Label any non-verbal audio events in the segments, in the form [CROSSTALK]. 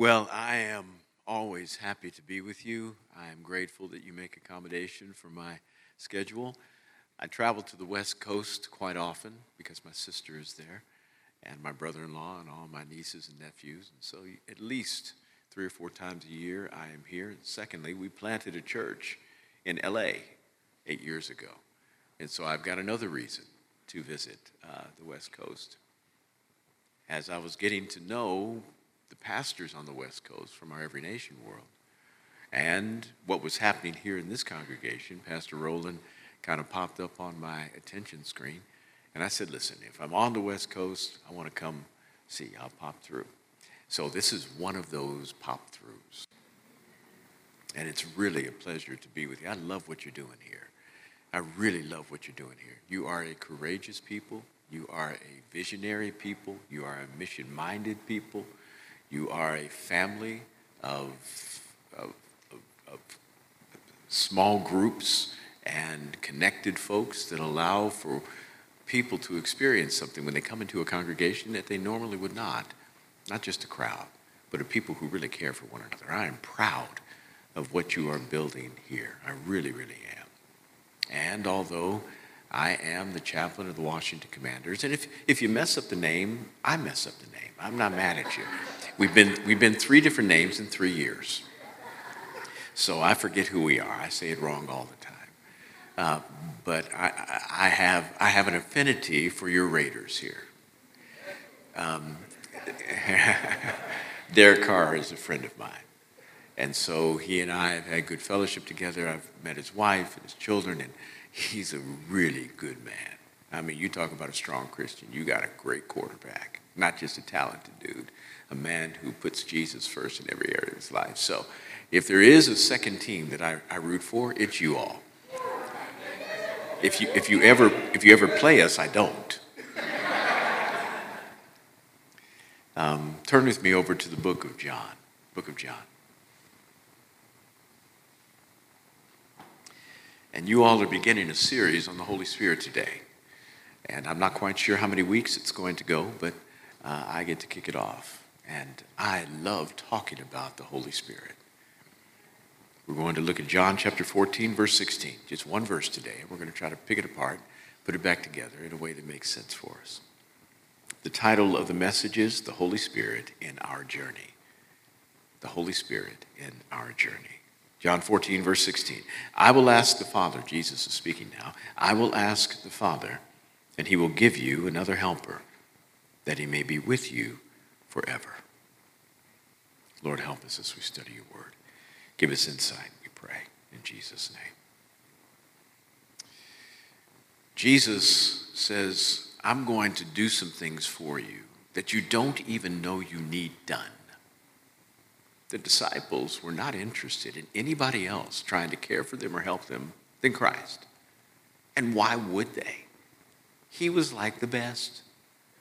Well, I am always happy to be with you. I am grateful that you make accommodation for my schedule. I travel to the West Coast quite often because my sister is there and my brother in law and all my nieces and nephews. And so, at least three or four times a year, I am here. Secondly, we planted a church in LA eight years ago. And so, I've got another reason to visit uh, the West Coast. As I was getting to know the pastors on the West Coast from our Every Nation world. And what was happening here in this congregation, Pastor Rowland kind of popped up on my attention screen. And I said, listen, if I'm on the West Coast, I want to come see. I'll pop through. So this is one of those pop throughs. And it's really a pleasure to be with you. I love what you're doing here. I really love what you're doing here. You are a courageous people. You are a visionary people. You are a mission minded people. You are a family of, of, of, of small groups and connected folks that allow for people to experience something when they come into a congregation that they normally would not. Not just a crowd, but a people who really care for one another. I am proud of what you are building here. I really, really am. And although I am the chaplain of the Washington Commanders, and if, if you mess up the name, I mess up the name. I'm not mad at you. We've been, we've been three different names in three years. So I forget who we are. I say it wrong all the time. Uh, but I, I, have, I have an affinity for your Raiders here. Um, [LAUGHS] Derek Carr is a friend of mine. And so he and I have had good fellowship together. I've met his wife and his children, and he's a really good man. I mean, you talk about a strong Christian. You got a great quarterback, not just a talented dude, a man who puts Jesus first in every area of his life. So if there is a second team that I, I root for, it's you all. If you, if, you ever, if you ever play us, I don't. Um, turn with me over to the book of John. Book of John. And you all are beginning a series on the Holy Spirit today. And I'm not quite sure how many weeks it's going to go, but uh, I get to kick it off. And I love talking about the Holy Spirit. We're going to look at John chapter 14, verse 16. Just one verse today. We're going to try to pick it apart, put it back together in a way that makes sense for us. The title of the message is The Holy Spirit in Our Journey. The Holy Spirit in Our Journey. John 14, verse 16. I will ask the Father, Jesus is speaking now, I will ask the Father, and he will give you another helper, that he may be with you forever. Lord, help us as we study your word. Give us insight, we pray, in Jesus' name. Jesus says, I'm going to do some things for you that you don't even know you need done. The disciples were not interested in anybody else trying to care for them or help them than Christ. And why would they? He was like the best.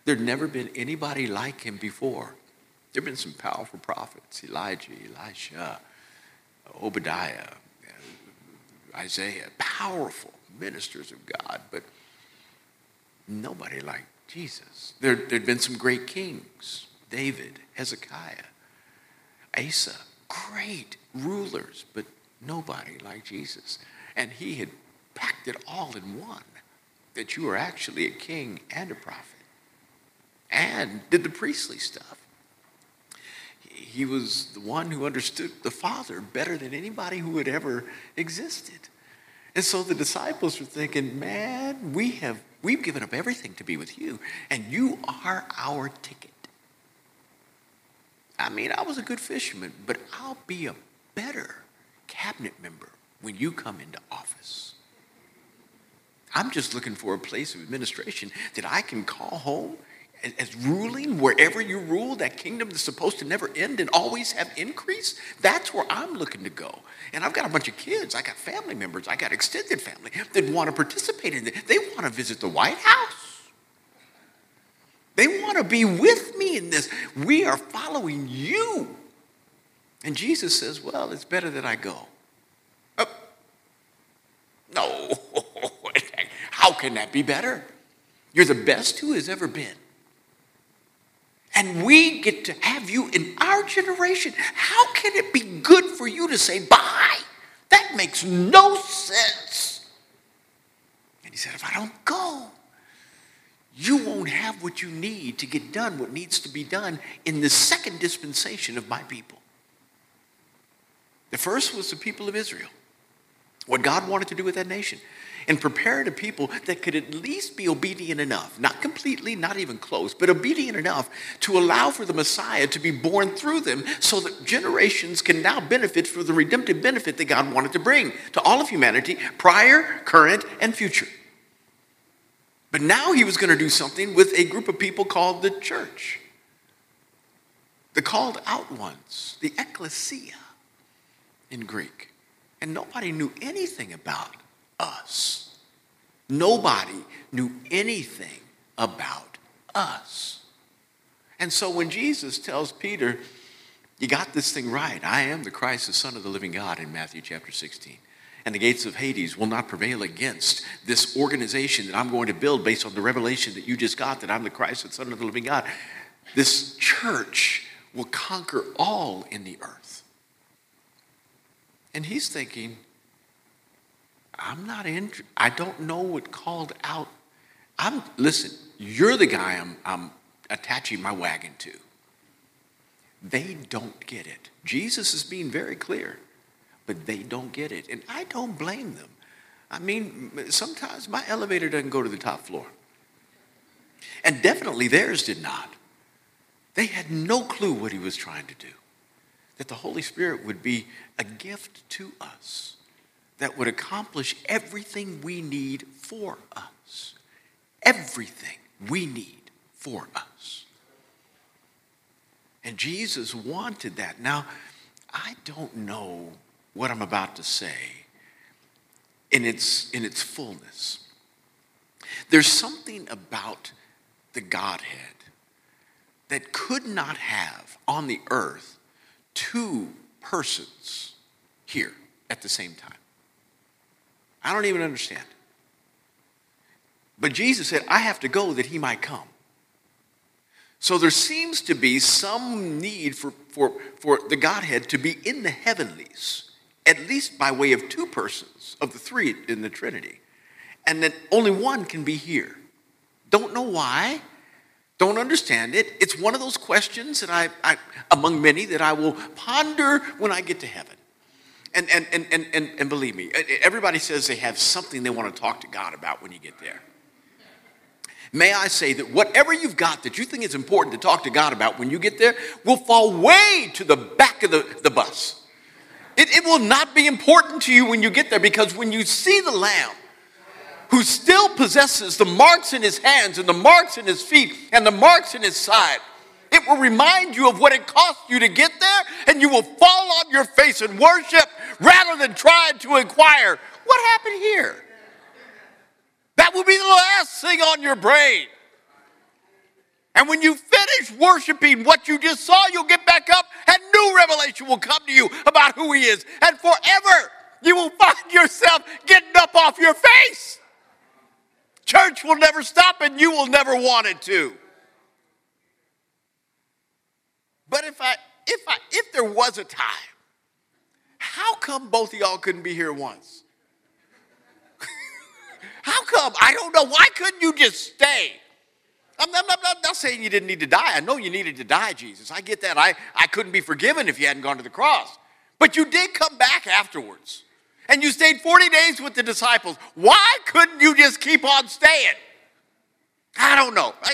There'd never been anybody like him before. There have been some powerful prophets Elijah, Elisha, Obadiah, Isaiah, powerful ministers of God, but nobody like Jesus. There, there'd been some great kings David, Hezekiah, Asa, great rulers, but nobody like Jesus. And he had packed it all in one that you are actually a king and a prophet and did the priestly stuff. He was the one who understood the Father better than anybody who had ever existed. And so the disciples were thinking, man, we have we've given up everything to be with you, and you are our ticket. I mean, I was a good fisherman, but I'll be a better cabinet member when you come into office. I'm just looking for a place of administration that I can call home as ruling wherever you rule, that kingdom that's supposed to never end and always have increase, that's where I'm looking to go. And I've got a bunch of kids, I got family members, I got extended family that want to participate in it. They want to visit the White House. They want to be with me in this. We are following you. And Jesus says, Well, it's better that I go. Uh, no. [LAUGHS] How can that be better? You're the best who has ever been. And we get to have you in our generation. How can it be good for you to say bye? That makes no sense. And he said, If I don't go, you won't have what you need to get done what needs to be done in the second dispensation of my people. The first was the people of Israel, what God wanted to do with that nation and prepare a people that could at least be obedient enough, not completely, not even close, but obedient enough to allow for the Messiah to be born through them so that generations can now benefit from the redemptive benefit that God wanted to bring to all of humanity, prior, current, and future. But now he was going to do something with a group of people called the church. The called out ones, the ecclesia in Greek. And nobody knew anything about us. Nobody knew anything about us. And so when Jesus tells Peter, You got this thing right, I am the Christ, the Son of the living God, in Matthew chapter 16. And the gates of Hades will not prevail against this organization that I'm going to build based on the revelation that you just got that I'm the Christ, the Son of the living God. This church will conquer all in the earth. And he's thinking, I'm not in, I don't know what called out. I'm, listen, you're the guy I'm, I'm attaching my wagon to. They don't get it. Jesus is being very clear, but they don't get it. And I don't blame them. I mean, sometimes my elevator doesn't go to the top floor. And definitely theirs did not. They had no clue what he was trying to do. That the Holy Spirit would be a gift to us that would accomplish everything we need for us. Everything we need for us. And Jesus wanted that. Now, I don't know what I'm about to say in its, in its fullness. There's something about the Godhead that could not have on the earth two persons here at the same time. I don't even understand. But Jesus said, I have to go that he might come. So there seems to be some need for, for, for the Godhead to be in the heavenlies, at least by way of two persons of the three in the Trinity, and that only one can be here. Don't know why, don't understand it. It's one of those questions that I, I among many, that I will ponder when I get to heaven. And, and, and, and, and, and believe me, everybody says they have something they want to talk to God about when you get there. May I say that whatever you've got that you think is important to talk to God about when you get there will fall way to the back of the, the bus. It, it will not be important to you when you get there because when you see the Lamb who still possesses the marks in his hands and the marks in his feet and the marks in his side, it will remind you of what it cost you to get there, and you will fall on your face and worship rather than trying to inquire, what happened here? That will be the last thing on your brain. And when you finish worshiping what you just saw, you'll get back up and new revelation will come to you about who He is. And forever, you will find yourself getting up off your face. Church will never stop and you will never want it to. But if I if I if there was a time, how come both of y'all couldn't be here once? [LAUGHS] how come? I don't know. Why couldn't you just stay? I'm, I'm, I'm, not saying you didn't need to die. I know you needed to die, Jesus. I get that. I, I couldn't be forgiven if you hadn't gone to the cross. But you did come back afterwards. And you stayed 40 days with the disciples. Why couldn't you just keep on staying? I don't know. I,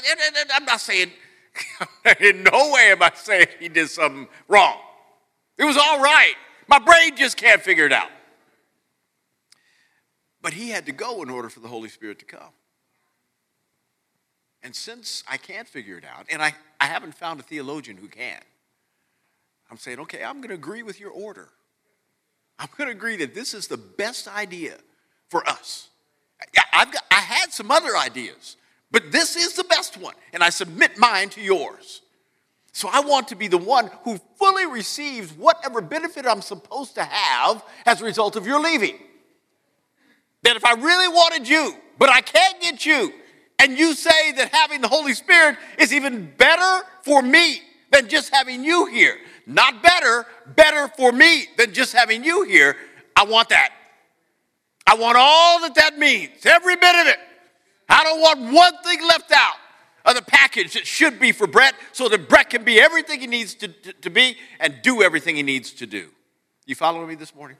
am not saying [LAUGHS] in no way am I saying he did something wrong. It was all right. My brain just can't figure it out. But he had to go in order for the Holy Spirit to come. And since I can't figure it out, and I, I haven't found a theologian who can, I'm saying, okay, I'm going to agree with your order. I'm going to agree that this is the best idea for us. I've got, I had some other ideas, but this is the best one, and I submit mine to yours. So I want to be the one who fully receives whatever benefit I'm supposed to have as a result of your leaving. That if I really wanted you, but I can't get you, And you say that having the Holy Spirit is even better for me than just having you here. Not better, better for me than just having you here. I want that. I want all that that means, every bit of it. I don't want one thing left out of the package that should be for Brett so that Brett can be everything he needs to, to, to be and do everything he needs to do. You following me this morning?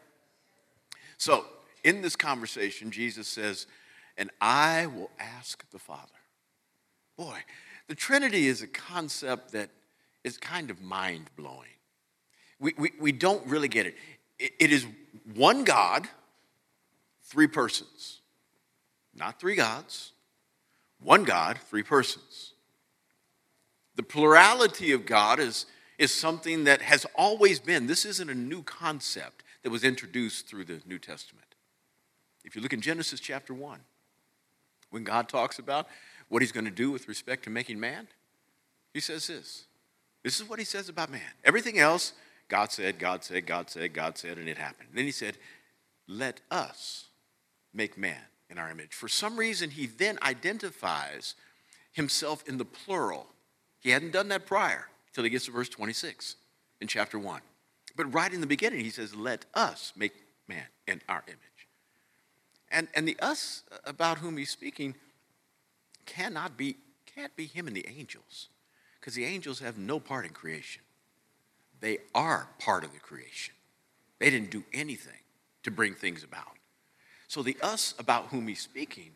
So, in this conversation, Jesus says, And I will ask the Father. Boy, the Trinity is a concept that is kind of mind blowing. We, we, we don't really get it. it. It is one God, three persons. Not three gods, one God, three persons. The plurality of God is, is something that has always been. This isn't a new concept that was introduced through the New Testament. If you look in Genesis chapter 1, when God talks about what he's going to do with respect to making man, he says this. This is what he says about man. Everything else, God said, God said, God said, God said, and it happened. And then he said, Let us make man in our image. For some reason, he then identifies himself in the plural. He hadn't done that prior till he gets to verse 26 in chapter 1. But right in the beginning, he says, Let us make man in our image. And, and the us about whom he's speaking cannot be, can't be him and the angels, because the angels have no part in creation. They are part of the creation. They didn't do anything to bring things about. So the us about whom he's speaking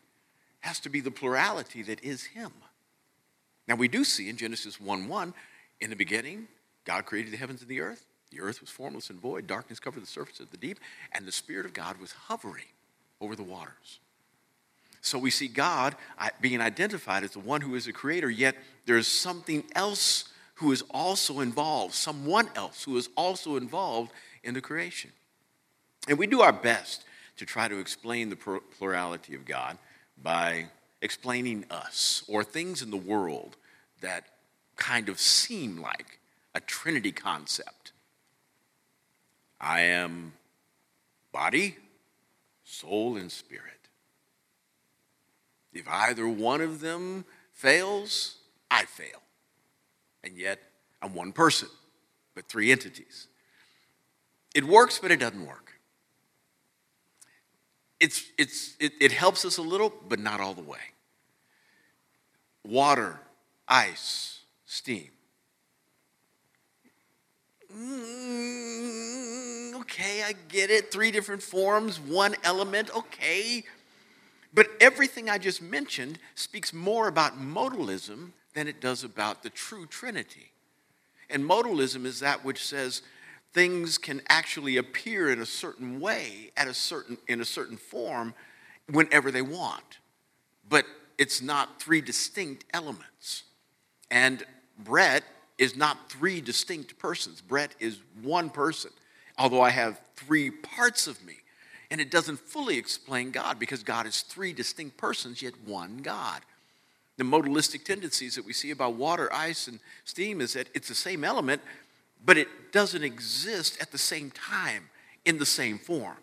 has to be the plurality that is him. Now we do see in Genesis 1 1, in the beginning, God created the heavens and the earth. The earth was formless and void, darkness covered the surface of the deep, and the Spirit of God was hovering over the waters. So we see God being identified as the one who is a creator, yet there's something else who is also involved, someone else who is also involved in the creation. And we do our best to try to explain the plurality of God by explaining us or things in the world that kind of seem like a Trinity concept. I am body, soul, and spirit. If either one of them fails, I fail. And yet, I'm one person, but three entities. It works, but it doesn't work it's, it's, it, it helps us a little, but not all the way. Water, ice, steam. Mm, okay, I get it. Three different forms, one element, okay. But everything I just mentioned speaks more about modalism than it does about the true Trinity. And modalism is that which says things can actually appear in a certain way at a certain in a certain form whenever they want. But it's not three distinct elements. And brett is not three distinct persons. Brett is one person although i have three parts of me. And it doesn't fully explain god because god is three distinct persons yet one god the modalistic tendencies that we see about water ice and steam is that it's the same element but it doesn't exist at the same time in the same form.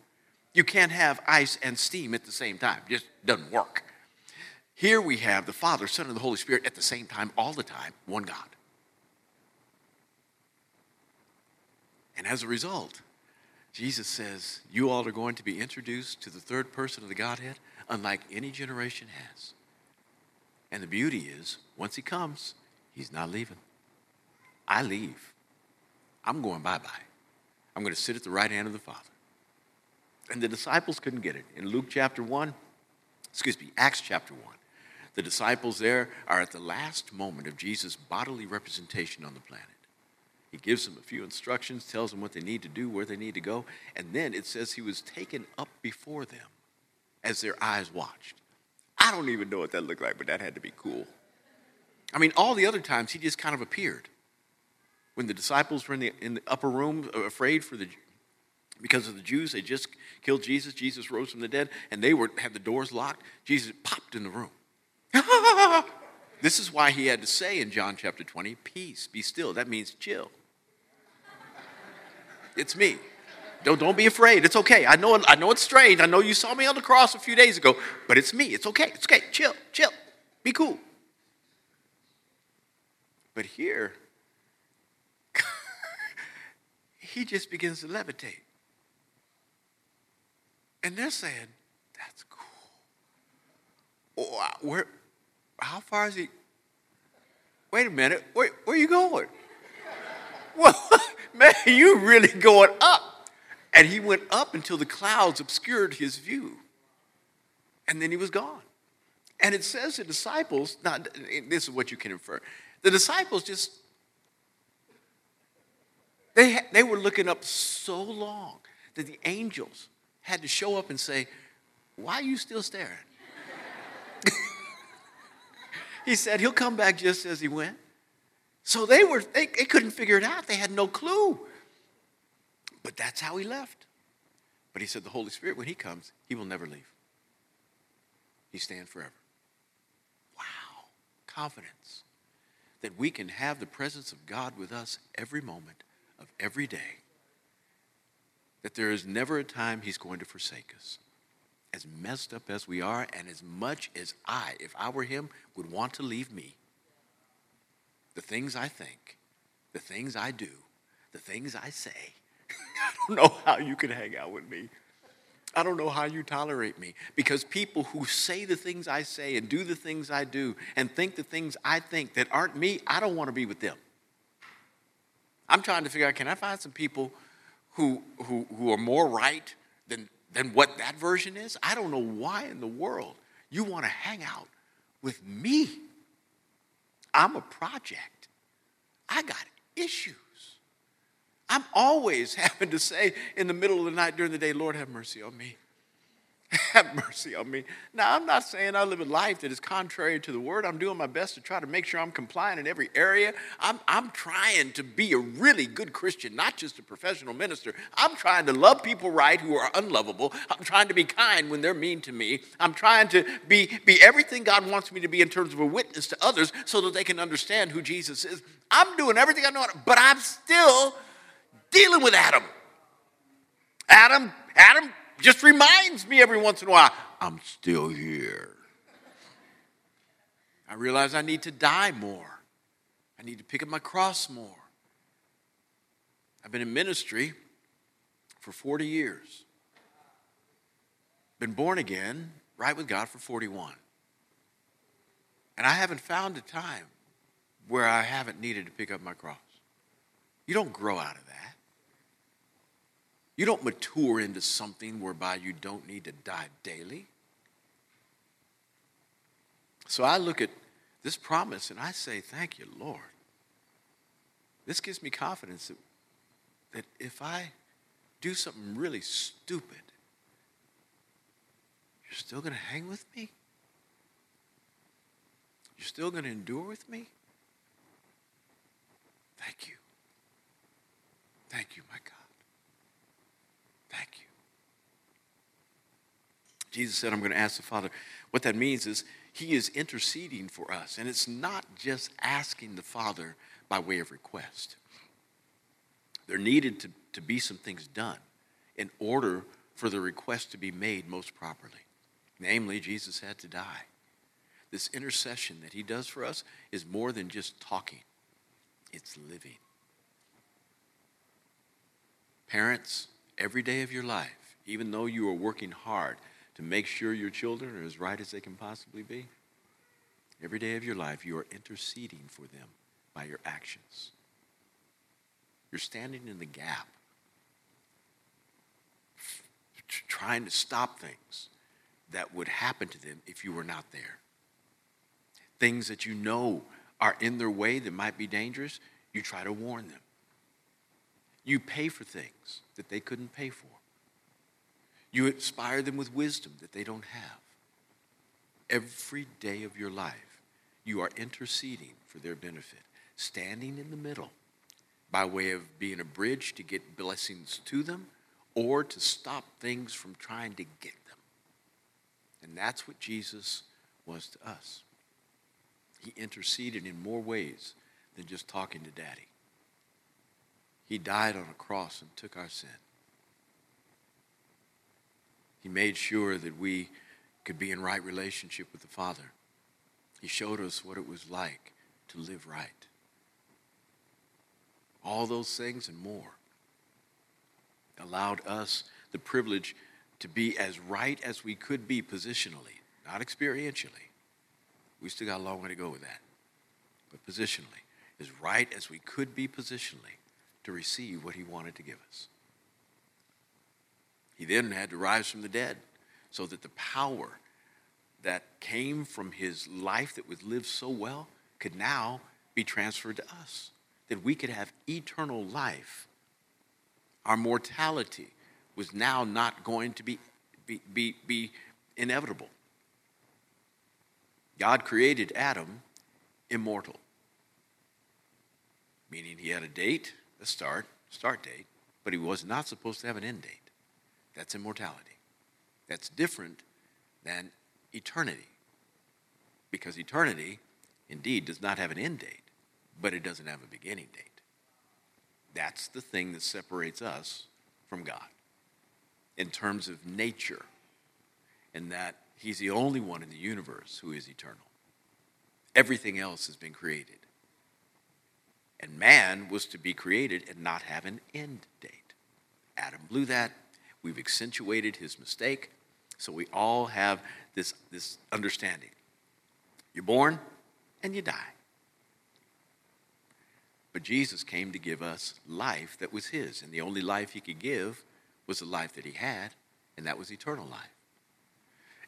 You can't have ice and steam at the same time, it just doesn't work. Here we have the Father, Son, and the Holy Spirit at the same time, all the time, one God. And as a result, Jesus says, You all are going to be introduced to the third person of the Godhead unlike any generation has. And the beauty is, once he comes, he's not leaving. I leave. I'm going bye bye. I'm going to sit at the right hand of the Father. And the disciples couldn't get it. In Luke chapter 1, excuse me, Acts chapter 1, the disciples there are at the last moment of Jesus' bodily representation on the planet. He gives them a few instructions, tells them what they need to do, where they need to go, and then it says he was taken up before them as their eyes watched. I don't even know what that looked like, but that had to be cool. I mean, all the other times he just kind of appeared when the disciples were in the, in the upper room uh, afraid for the because of the Jews, they just killed Jesus. Jesus rose from the dead, and they were had the doors locked. Jesus popped in the room. [LAUGHS] this is why he had to say in John chapter 20, peace, be still. That means chill. It's me. Don't, don't be afraid. It's okay. I know, I know it's strange. I know you saw me on the cross a few days ago, but it's me. It's okay. It's okay. Chill, chill. Be cool. But here, [LAUGHS] he just begins to levitate. And they're saying, that's cool. Oh, where, how far is he? Wait a minute, where, where are you going? [LAUGHS] well, [LAUGHS] man, you really going up. And he went up until the clouds obscured his view. And then he was gone. And it says the disciples, now this is what you can infer. The disciples just, they, they were looking up so long that the angels had to show up and say, Why are you still staring? [LAUGHS] he said, He'll come back just as he went. So they were, they, they couldn't figure it out. They had no clue. But that's how he left. But he said, The Holy Spirit, when he comes, he will never leave. He stands forever. Wow. Confidence that we can have the presence of God with us every moment of every day. That there is never a time he's going to forsake us. As messed up as we are, and as much as I, if I were him, would want to leave me, the things I think, the things I do, the things I say, [LAUGHS] I don't know how you can hang out with me. I don't know how you tolerate me because people who say the things I say and do the things I do and think the things I think that aren't me, I don't want to be with them. I'm trying to figure out can I find some people who, who, who are more right than, than what that version is? I don't know why in the world you want to hang out with me. I'm a project, I got issues. I'm always [LAUGHS] having to say in the middle of the night during the day, Lord, have mercy on me. [LAUGHS] have mercy on me. Now, I'm not saying I live a life that is contrary to the word. I'm doing my best to try to make sure I'm compliant in every area. I'm, I'm trying to be a really good Christian, not just a professional minister. I'm trying to love people right who are unlovable. I'm trying to be kind when they're mean to me. I'm trying to be, be everything God wants me to be in terms of a witness to others so that they can understand who Jesus is. I'm doing everything I know, but I'm still dealing with Adam. Adam, Adam just reminds me every once in a while, I'm still here. I realize I need to die more. I need to pick up my cross more. I've been in ministry for 40 years. Been born again, right with God for 41. And I haven't found a time where I haven't needed to pick up my cross. You don't grow out of that. You don't mature into something whereby you don't need to die daily. So I look at this promise and I say, Thank you, Lord. This gives me confidence that, that if I do something really stupid, you're still going to hang with me? You're still going to endure with me? Thank you. Thank you, my God. Thank you. Jesus said, I'm going to ask the Father. What that means is he is interceding for us. And it's not just asking the Father by way of request. There needed to, to be some things done in order for the request to be made most properly. Namely, Jesus had to die. This intercession that he does for us is more than just talking, it's living. Parents, every day of your life, even though you are working hard to make sure your children are as right as they can possibly be, every day of your life you are interceding for them by your actions. You're standing in the gap, trying to stop things that would happen to them if you were not there. Things that you know are in their way that might be dangerous, you try to warn them. You pay for things that they couldn't pay for. You inspire them with wisdom that they don't have. Every day of your life, you are interceding for their benefit, standing in the middle by way of being a bridge to get blessings to them or to stop things from trying to get them. And that's what Jesus was to us. He interceded in more ways than just talking to daddy. He died on a cross and took our sin. He made sure that we could be in right relationship with the Father. He showed us what it was like to live right. All those things and more allowed us the privilege to be as right as we could be positionally, not experientially. We still got a long way to go with that. But positionally, as right as we could be positionally to receive what he wanted to give us. He then had to rise from the dead so that the power that came from his life that was lived so well could now be transferred to us, that we could have eternal life. Our mortality was now not going to be, be, be, be inevitable. God created Adam immortal, meaning he had a date, a start, start date, but he was not supposed to have an end date. That's immortality. That's different than eternity. Because eternity, indeed, does not have an end date, but it doesn't have a beginning date. That's the thing that separates us from God in terms of nature, and that He's the only one in the universe who is eternal. Everything else has been created. And man was to be created and not have an end date. Adam blew that. We've accentuated his mistake. So we all have this, this understanding. You're born and you die. But Jesus came to give us life that was his. And the only life he could give was the life that he had, and that was eternal life.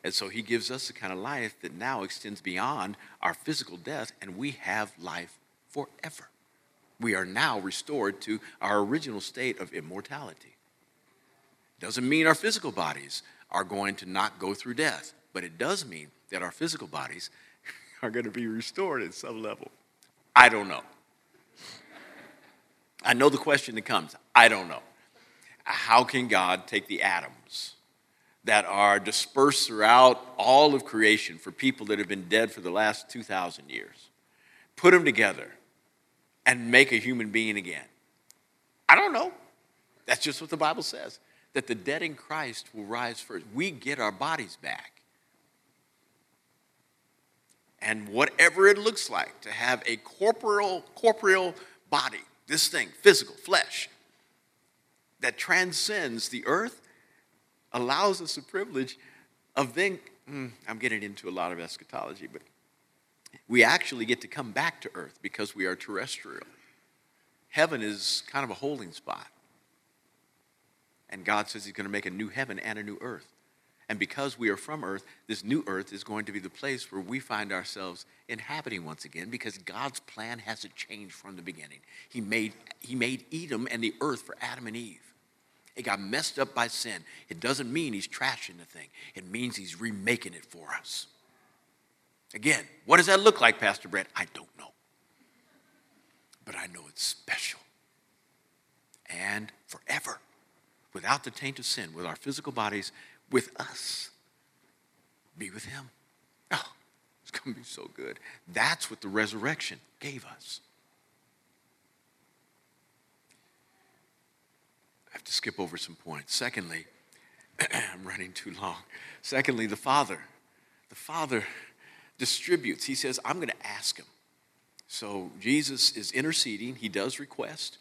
And so he gives us the kind of life that now extends beyond our physical death, and we have life forever. We are now restored to our original state of immortality. Doesn't mean our physical bodies are going to not go through death, but it does mean that our physical bodies [LAUGHS] are going to be restored at some level. I don't know. I know the question that comes. I don't know. How can God take the atoms that are dispersed throughout all of creation for people that have been dead for the last 2,000 years, put them together, and make a human being again? I don't know. That's just what the Bible says that the dead in Christ will rise first. We get our bodies back. And whatever it looks like to have a corporeal, corporeal body, this thing, physical, flesh, that transcends the earth, allows us the privilege of then, mm, I'm getting into a lot of eschatology, but we actually get to come back to earth because we are terrestrial. Heaven is kind of a holding spot. And God says He's going to make a new heaven and a new earth. And because we are from earth, this new earth is going to be the place where we find ourselves inhabiting once again because God's plan hasn't changed from the beginning. He made, he made Edom and the earth for Adam and Eve. It got messed up by sin. It doesn't mean he's trashing the thing, it means he's remaking it for us. Again, what does that look like, Pastor Brett? I don't know. But I know it's special and forever without the taint of sin, with our physical bodies, with us. Be with Him. Oh, it's going to be so good. That's what the resurrection gave us. I have to skip over some points. Secondly, [CLEARS THROAT] I'm running too long. Secondly, the Father. The Father distributes. He says, I'm going to ask Him. So Jesus is interceding. He does request.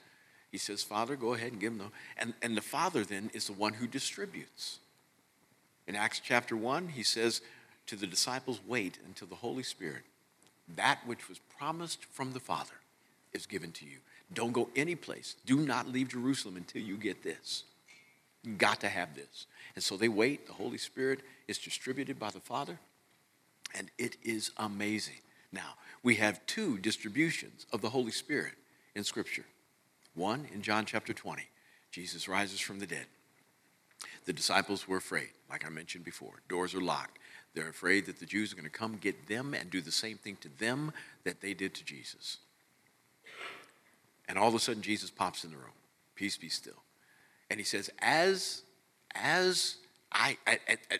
He says, Father, go ahead and give him the. And, and the Father then is the one who distributes. In Acts chapter 1, he says to the disciples, Wait until the Holy Spirit, that which was promised from the Father, is given to you. Don't go any place. Do not leave Jerusalem until you get this. You got to have this. And so they wait. The Holy Spirit is distributed by the Father, and it is amazing. Now, we have two distributions of the Holy Spirit in Scripture. One in John chapter 20, Jesus rises from the dead. The disciples were afraid, like I mentioned before. Doors are locked. They're afraid that the Jews are going to come get them and do the same thing to them that they did to Jesus. And all of a sudden, Jesus pops in the room. Peace be still. And he says, As, as I,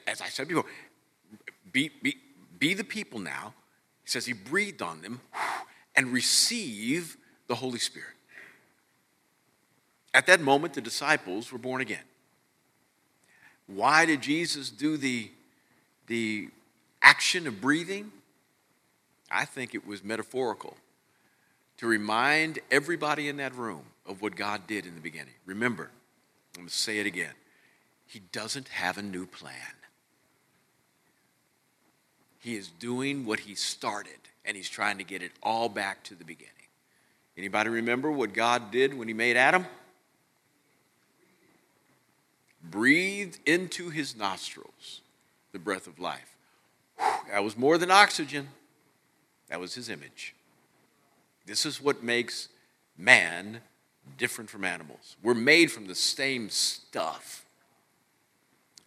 as I said before, be, be, be the people now. He says he breathed on them and receive the Holy Spirit. At that moment, the disciples were born again. Why did Jesus do the, the action of breathing? I think it was metaphorical to remind everybody in that room of what God did in the beginning. Remember, I'm going to say it again. He doesn't have a new plan. He is doing what he started, and he's trying to get it all back to the beginning. Anybody remember what God did when he made Adam? Breathed into his nostrils the breath of life. That was more than oxygen. That was his image. This is what makes man different from animals. We're made from the same stuff.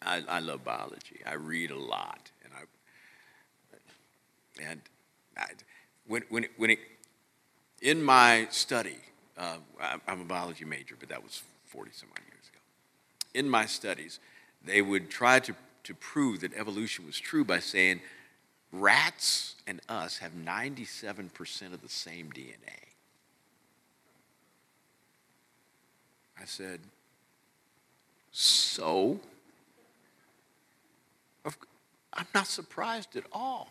I, I love biology. I read a lot, and I when when when it in my study, uh, I'm a biology major, but that was 40 some odd years ago. In my studies, they would try to to prove that evolution was true by saying rats and us have 97% of the same DNA. I said, so? I'm not surprised at all.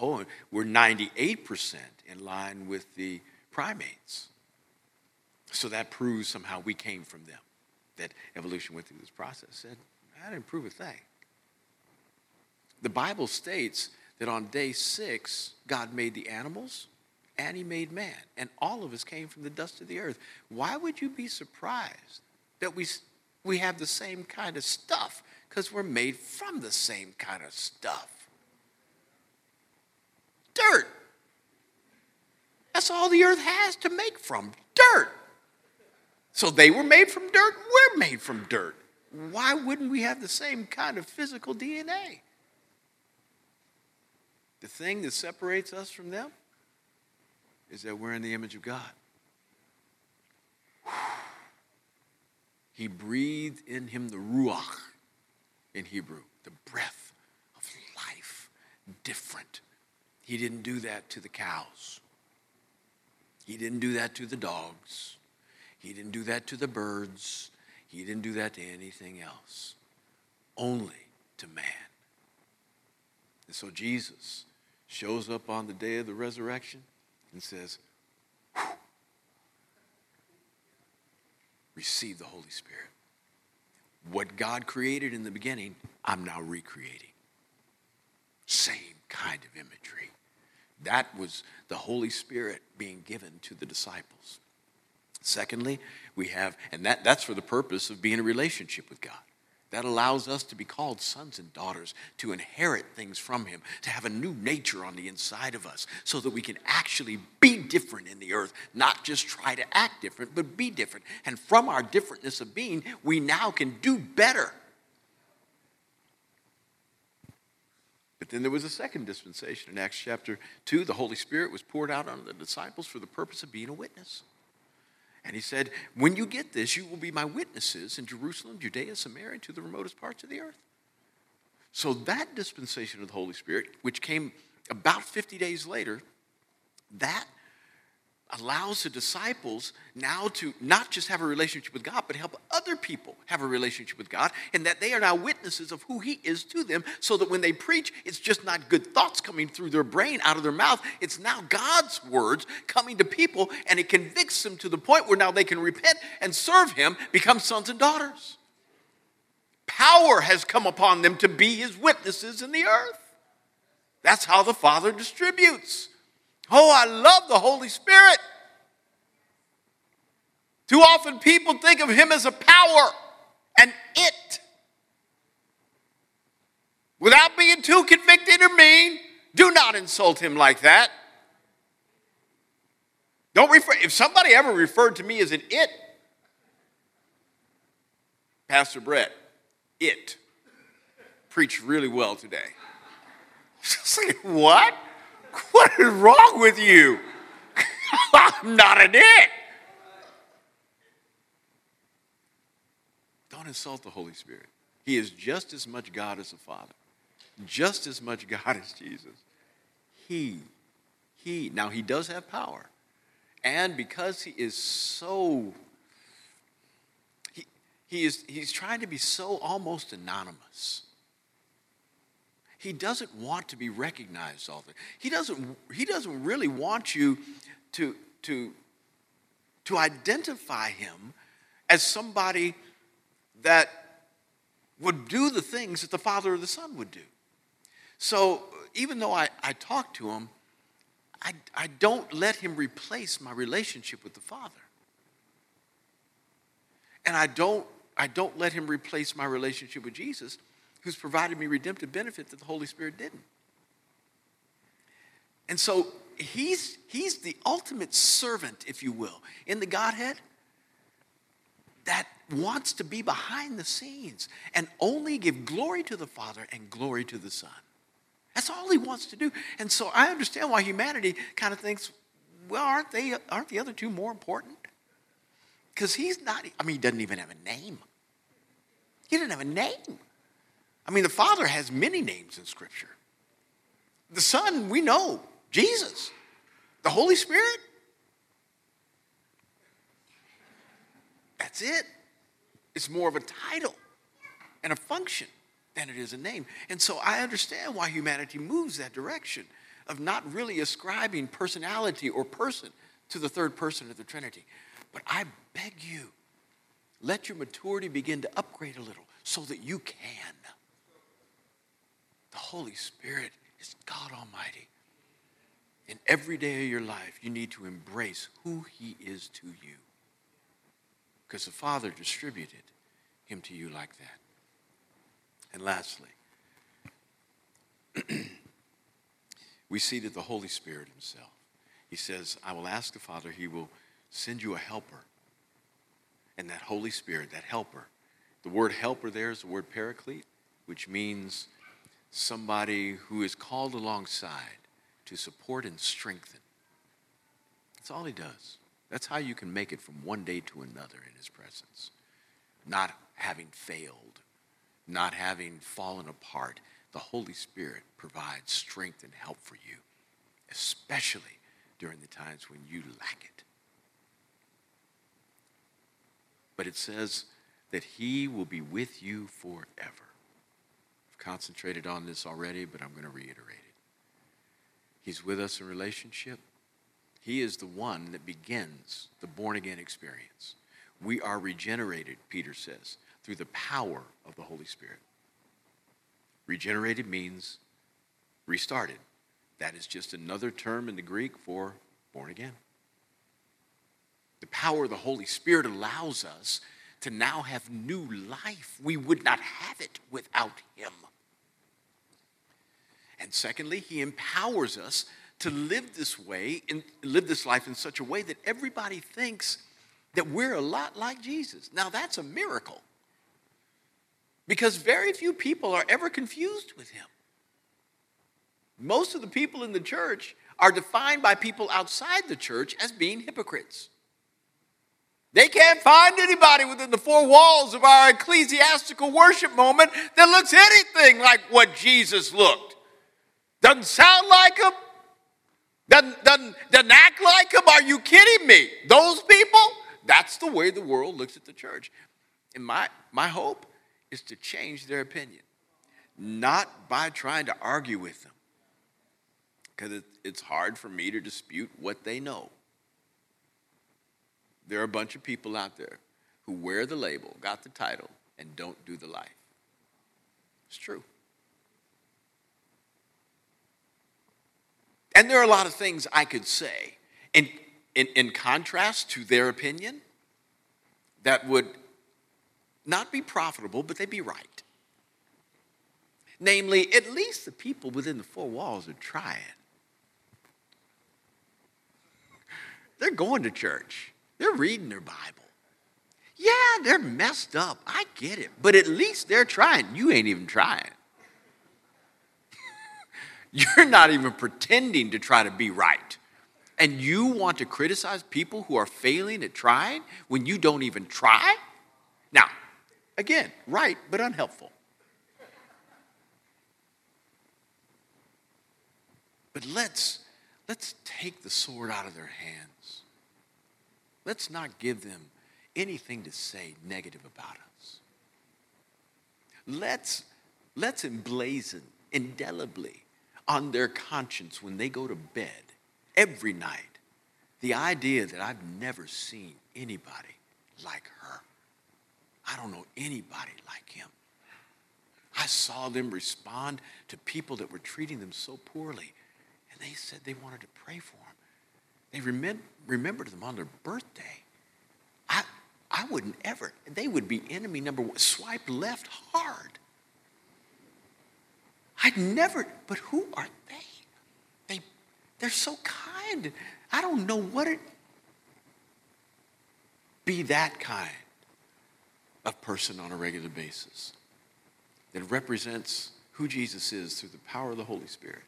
Oh, we're 98% in line with the primates. So that proves somehow we came from them, that evolution went through this process. Said, I didn't prove a thing. The Bible states that on day six, God made the animals and he made man. And all of us came from the dust of the earth. Why would you be surprised that we, we have the same kind of stuff? Because we're made from the same kind of stuff. Dirt. That's all the earth has to make from dirt. So they were made from dirt, we're made from dirt. Why wouldn't we have the same kind of physical DNA? The thing that separates us from them is that we're in the image of God. [SIGHS] He breathed in him the ruach in Hebrew, the breath of life, different. He didn't do that to the cows. He didn't do that to the dogs. He didn't do that to the birds. He didn't do that to anything else. Only to man. And so Jesus shows up on the day of the resurrection and says, Receive the Holy Spirit. What God created in the beginning, I'm now recreating. Same kind of imagery. That was the Holy Spirit being given to the disciples. Secondly, we have, and that, that's for the purpose of being in a relationship with God. That allows us to be called sons and daughters, to inherit things from Him, to have a new nature on the inside of us, so that we can actually be different in the earth, not just try to act different, but be different. And from our differentness of being, we now can do better. But then there was a second dispensation. In Acts chapter 2, the Holy Spirit was poured out on the disciples for the purpose of being a witness. And he said, When you get this, you will be my witnesses in Jerusalem, Judea, Samaria, and to the remotest parts of the earth. So that dispensation of the Holy Spirit, which came about 50 days later, that allows the disciples now to not just have a relationship with God, but help other people have a relationship with God, and that they are now witnesses of who He is to them, so that when they preach, it's just not good thoughts coming through their brain, out of their mouth. It's now God's words coming to people, and it convicts them to the point where now they can repent and serve Him, become sons and daughters. Power has come upon them to be His witnesses in the earth. That's how the Father distributes. Oh, I love the Holy Spirit. Too often people think of him as a power and it. Without being too convicted or mean, do not insult him like that. Don't refer, if somebody ever referred to me as an it, Pastor Brett, it preached really well today. [LAUGHS] what? [LAUGHS] What is wrong with you? [LAUGHS] I'm not an it. Don't insult the Holy Spirit. He is just as much God as the Father, just as much [LAUGHS] God as Jesus. He, He, now He does have power. And because He is so, he, he is, He's trying to be so almost anonymous. He doesn't want to be recognized all the He doesn't, he doesn't really want you to, to, to identify him as somebody that would do the things that the Father or the Son would do. So even though I, I talk to him, I, I don't let him replace my relationship with the Father. And I don't, I don't let him replace my relationship with Jesus, who's provided me redemptive benefit that the Holy Spirit didn't. And so he's, he's the ultimate servant, if you will, in the Godhead that wants to be behind the scenes and only give glory to the Father and glory to the Son. That's all he wants to do. And so I understand why humanity kind of thinks, well, aren't they aren't the other two more important? Because he's not, I mean, he doesn't even have a name. He doesn't have a name. I mean, the Father has many names in Scripture. The Son, we know, Jesus. The Holy Spirit, that's it. It's more of a title and a function than it is a name. And so I understand why humanity moves that direction of not really ascribing personality or person to the third person of the Trinity. But I beg you, let your maturity begin to upgrade a little so that you can. The Holy Spirit is God Almighty. In every day of your life, you need to embrace who He is to you. Because the Father distributed Him to you like that. And lastly, [CLEARS THROAT] we see that the Holy Spirit Himself, He says, I will ask the Father, He will send you a helper. And that Holy Spirit, that helper, the word helper there is the word paraclete, which means somebody who is called alongside to support and strengthen. That's all he does. That's how you can make it from one day to another in his presence. Not having failed, not having fallen apart. The Holy Spirit provides strength and help for you, especially during the times when you lack it. But it says that he will be with you forever. Concentrated on this already, but I'm going to reiterate it. He's with us in relationship. He is the one that begins the born again experience. We are regenerated, Peter says, through the power of the Holy Spirit. Regenerated means restarted. That is just another term in the Greek for born again. The power of the Holy Spirit allows us to now have new life. We would not have it without Him. And secondly, he empowers us to live this way and live this life in such a way that everybody thinks that we're a lot like Jesus. Now that's a miracle. Because very few people are ever confused with him. Most of the people in the church are defined by people outside the church as being hypocrites. They can't find anybody within the four walls of our ecclesiastical worship moment that looks anything like what Jesus looked. Doesn't sound like him. Doesn't, doesn't, doesn't act like him. Are you kidding me? Those people? That's the way the world looks at the church. And my, my hope is to change their opinion, not by trying to argue with them, because it, it's hard for me to dispute what they know. There are a bunch of people out there who wear the label, got the title, and don't do the life. It's true. And there are a lot of things I could say in, in, in contrast to their opinion that would not be profitable, but they'd be right. Namely, at least the people within the four walls are trying. They're going to church, they're reading their Bible. Yeah, they're messed up. I get it. But at least they're trying. You ain't even trying. [LAUGHS] You're not even pretending to try to be right. And you want to criticize people who are failing at trying when you don't even try? Now, again, right, but unhelpful. But let's, let's take the sword out of their hands. Let's not give them anything to say negative about us. Let's, let's emblazon indelibly on their conscience when they go to bed every night the idea that I've never seen anybody like her. I don't know anybody like him. I saw them respond to people that were treating them so poorly, and they said they wanted to pray for them. They remem- remembered them on their birthday. I, I wouldn't ever, they would be enemy number one. Swipe left hard. I'd never, but who are they? They, they're so kind. I don't know what it, be that kind of person on a regular basis that represents who Jesus is through the power of the Holy Spirit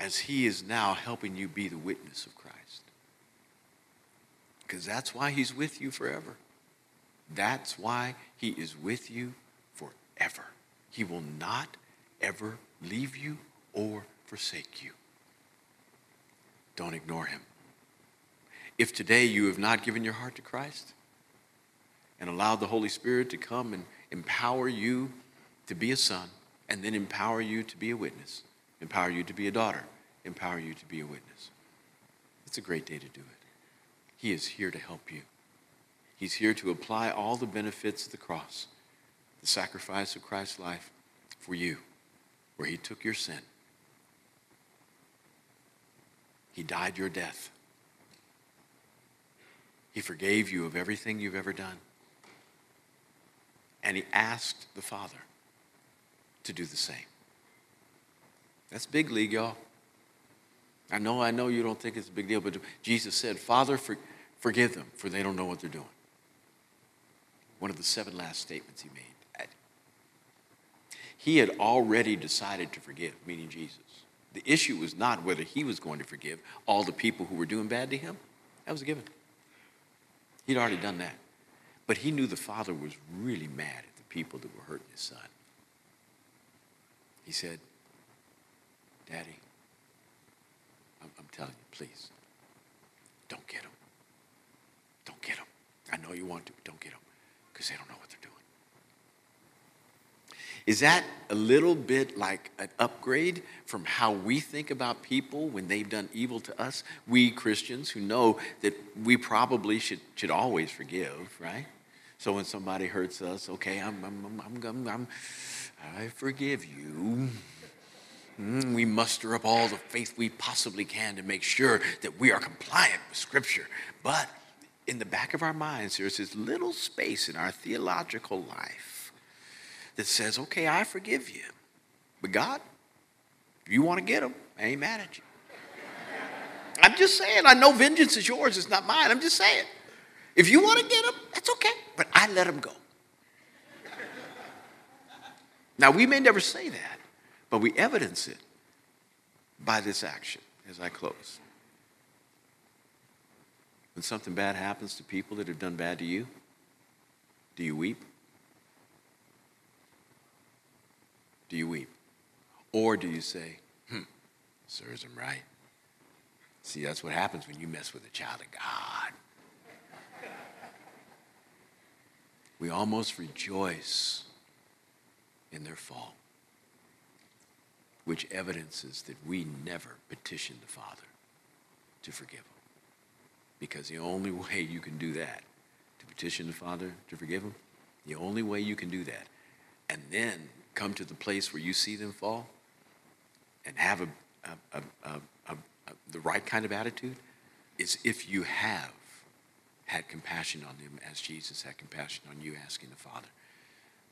as he is now helping you be the witness of Christ. Because that's why he's with you forever. That's why he is with you forever. He will not ever leave you or forsake you. Don't ignore him. If today you have not given your heart to Christ and allowed the Holy Spirit to come and empower you to be a son, and then empower you to be a witness, empower you to be a daughter, empower you to be a witness. It's a great day to do it. He is here to help you. He's here to apply all the benefits of the cross, the sacrifice of Christ's life for you, where he took your sin. He died your death. He forgave you of everything you've ever done. And he asked the Father to do the same. That's big league, y'all. I know, I know you don't think it's a big deal, but Jesus said, Father, for, forgive them, for they don't know what they're doing. One of the seven last statements he made. He had already decided to forgive, meaning Jesus. The issue was not whether he was going to forgive all the people who were doing bad to him. That was a given. He'd already done that. But he knew the Father was really mad at the people that were hurting his son. He said, Daddy, I'm, I'm telling you, please, don't get them. Don't get them. I know you want to, but don't get them because they don't know what they're doing. Is that a little bit like an upgrade from how we think about people when they've done evil to us? We Christians who know that we probably should, should always forgive, right? So when somebody hurts us, okay, I'm, I'm, I'm, I'm, I'm I forgive you. Mm, we muster up all the faith we possibly can to make sure that we are compliant with Scripture. But in the back of our minds, there's this little space in our theological life that says, okay, I forgive you. But God, if you want to get them, I ain't mad at you. I'm just saying, I know vengeance is yours, it's not mine. I'm just saying. If you want to get them, that's okay. But I let them go. Now, we may never say that, but we evidence it by this action as I close. When something bad happens to people that have done bad to you, do you weep? Do you weep? Or do you say, hmm, serves him right? See, that's what happens when you mess with a child of God. We almost rejoice in their fall, which evidences that we never petition the Father to forgive them. Because the only way you can do that, to petition the Father to forgive them, the only way you can do that, and then come to the place where you see them fall and have a, a, a, the right kind of attitude, is if you have had compassion on them as Jesus had compassion on you, asking the Father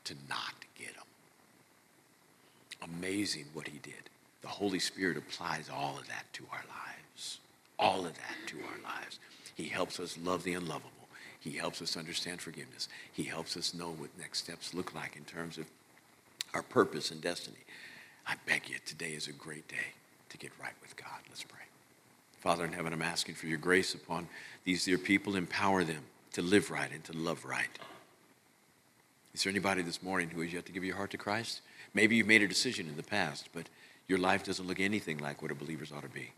to not get them amazing what he did. The Holy Spirit applies all of that to our lives. All of that to our lives. He helps us love the unlovable. He helps us understand forgiveness. He helps us know what next steps look like in terms of our purpose and destiny. I beg you, today is a great day to get right with God. Let's pray. Father in heaven, I'm asking for your grace upon these dear people. Empower them to live right and to love right. Is there anybody this morning who has yet to give your heart to Christ? Maybe you've made a decision in the past, but your life doesn't look anything like what a believer's ought to be.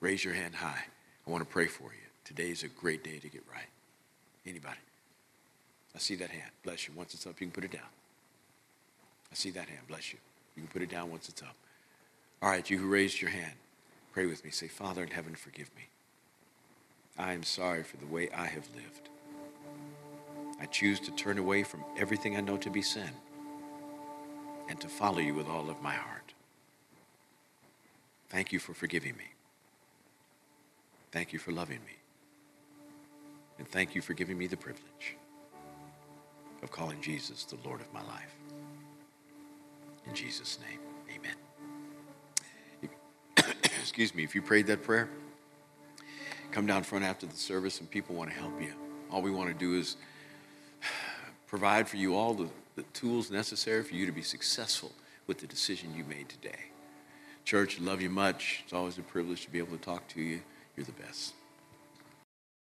Raise your hand high. I want to pray for you. Today is a great day to get right. Anybody? I see that hand. Bless you. Once it's up, you can put it down. I see that hand. Bless you. You can put it down once it's up. All right, you who raised your hand, pray with me. Say, Father in heaven, forgive me. I am sorry for the way I have lived. I choose to turn away from everything I know to be sin and to follow you with all of my heart. Thank you for forgiving me. Thank you for loving me. And thank you for giving me the privilege of calling Jesus the Lord of my life. In Jesus' name, amen. [COUGHS] Excuse me, if you prayed that prayer, come down front after the service and people want to help you. All we want to do is provide for you all the, the tools necessary for you to be successful with the decision you made today. Church, love you much. It's always a privilege to be able to talk to you. You're the best.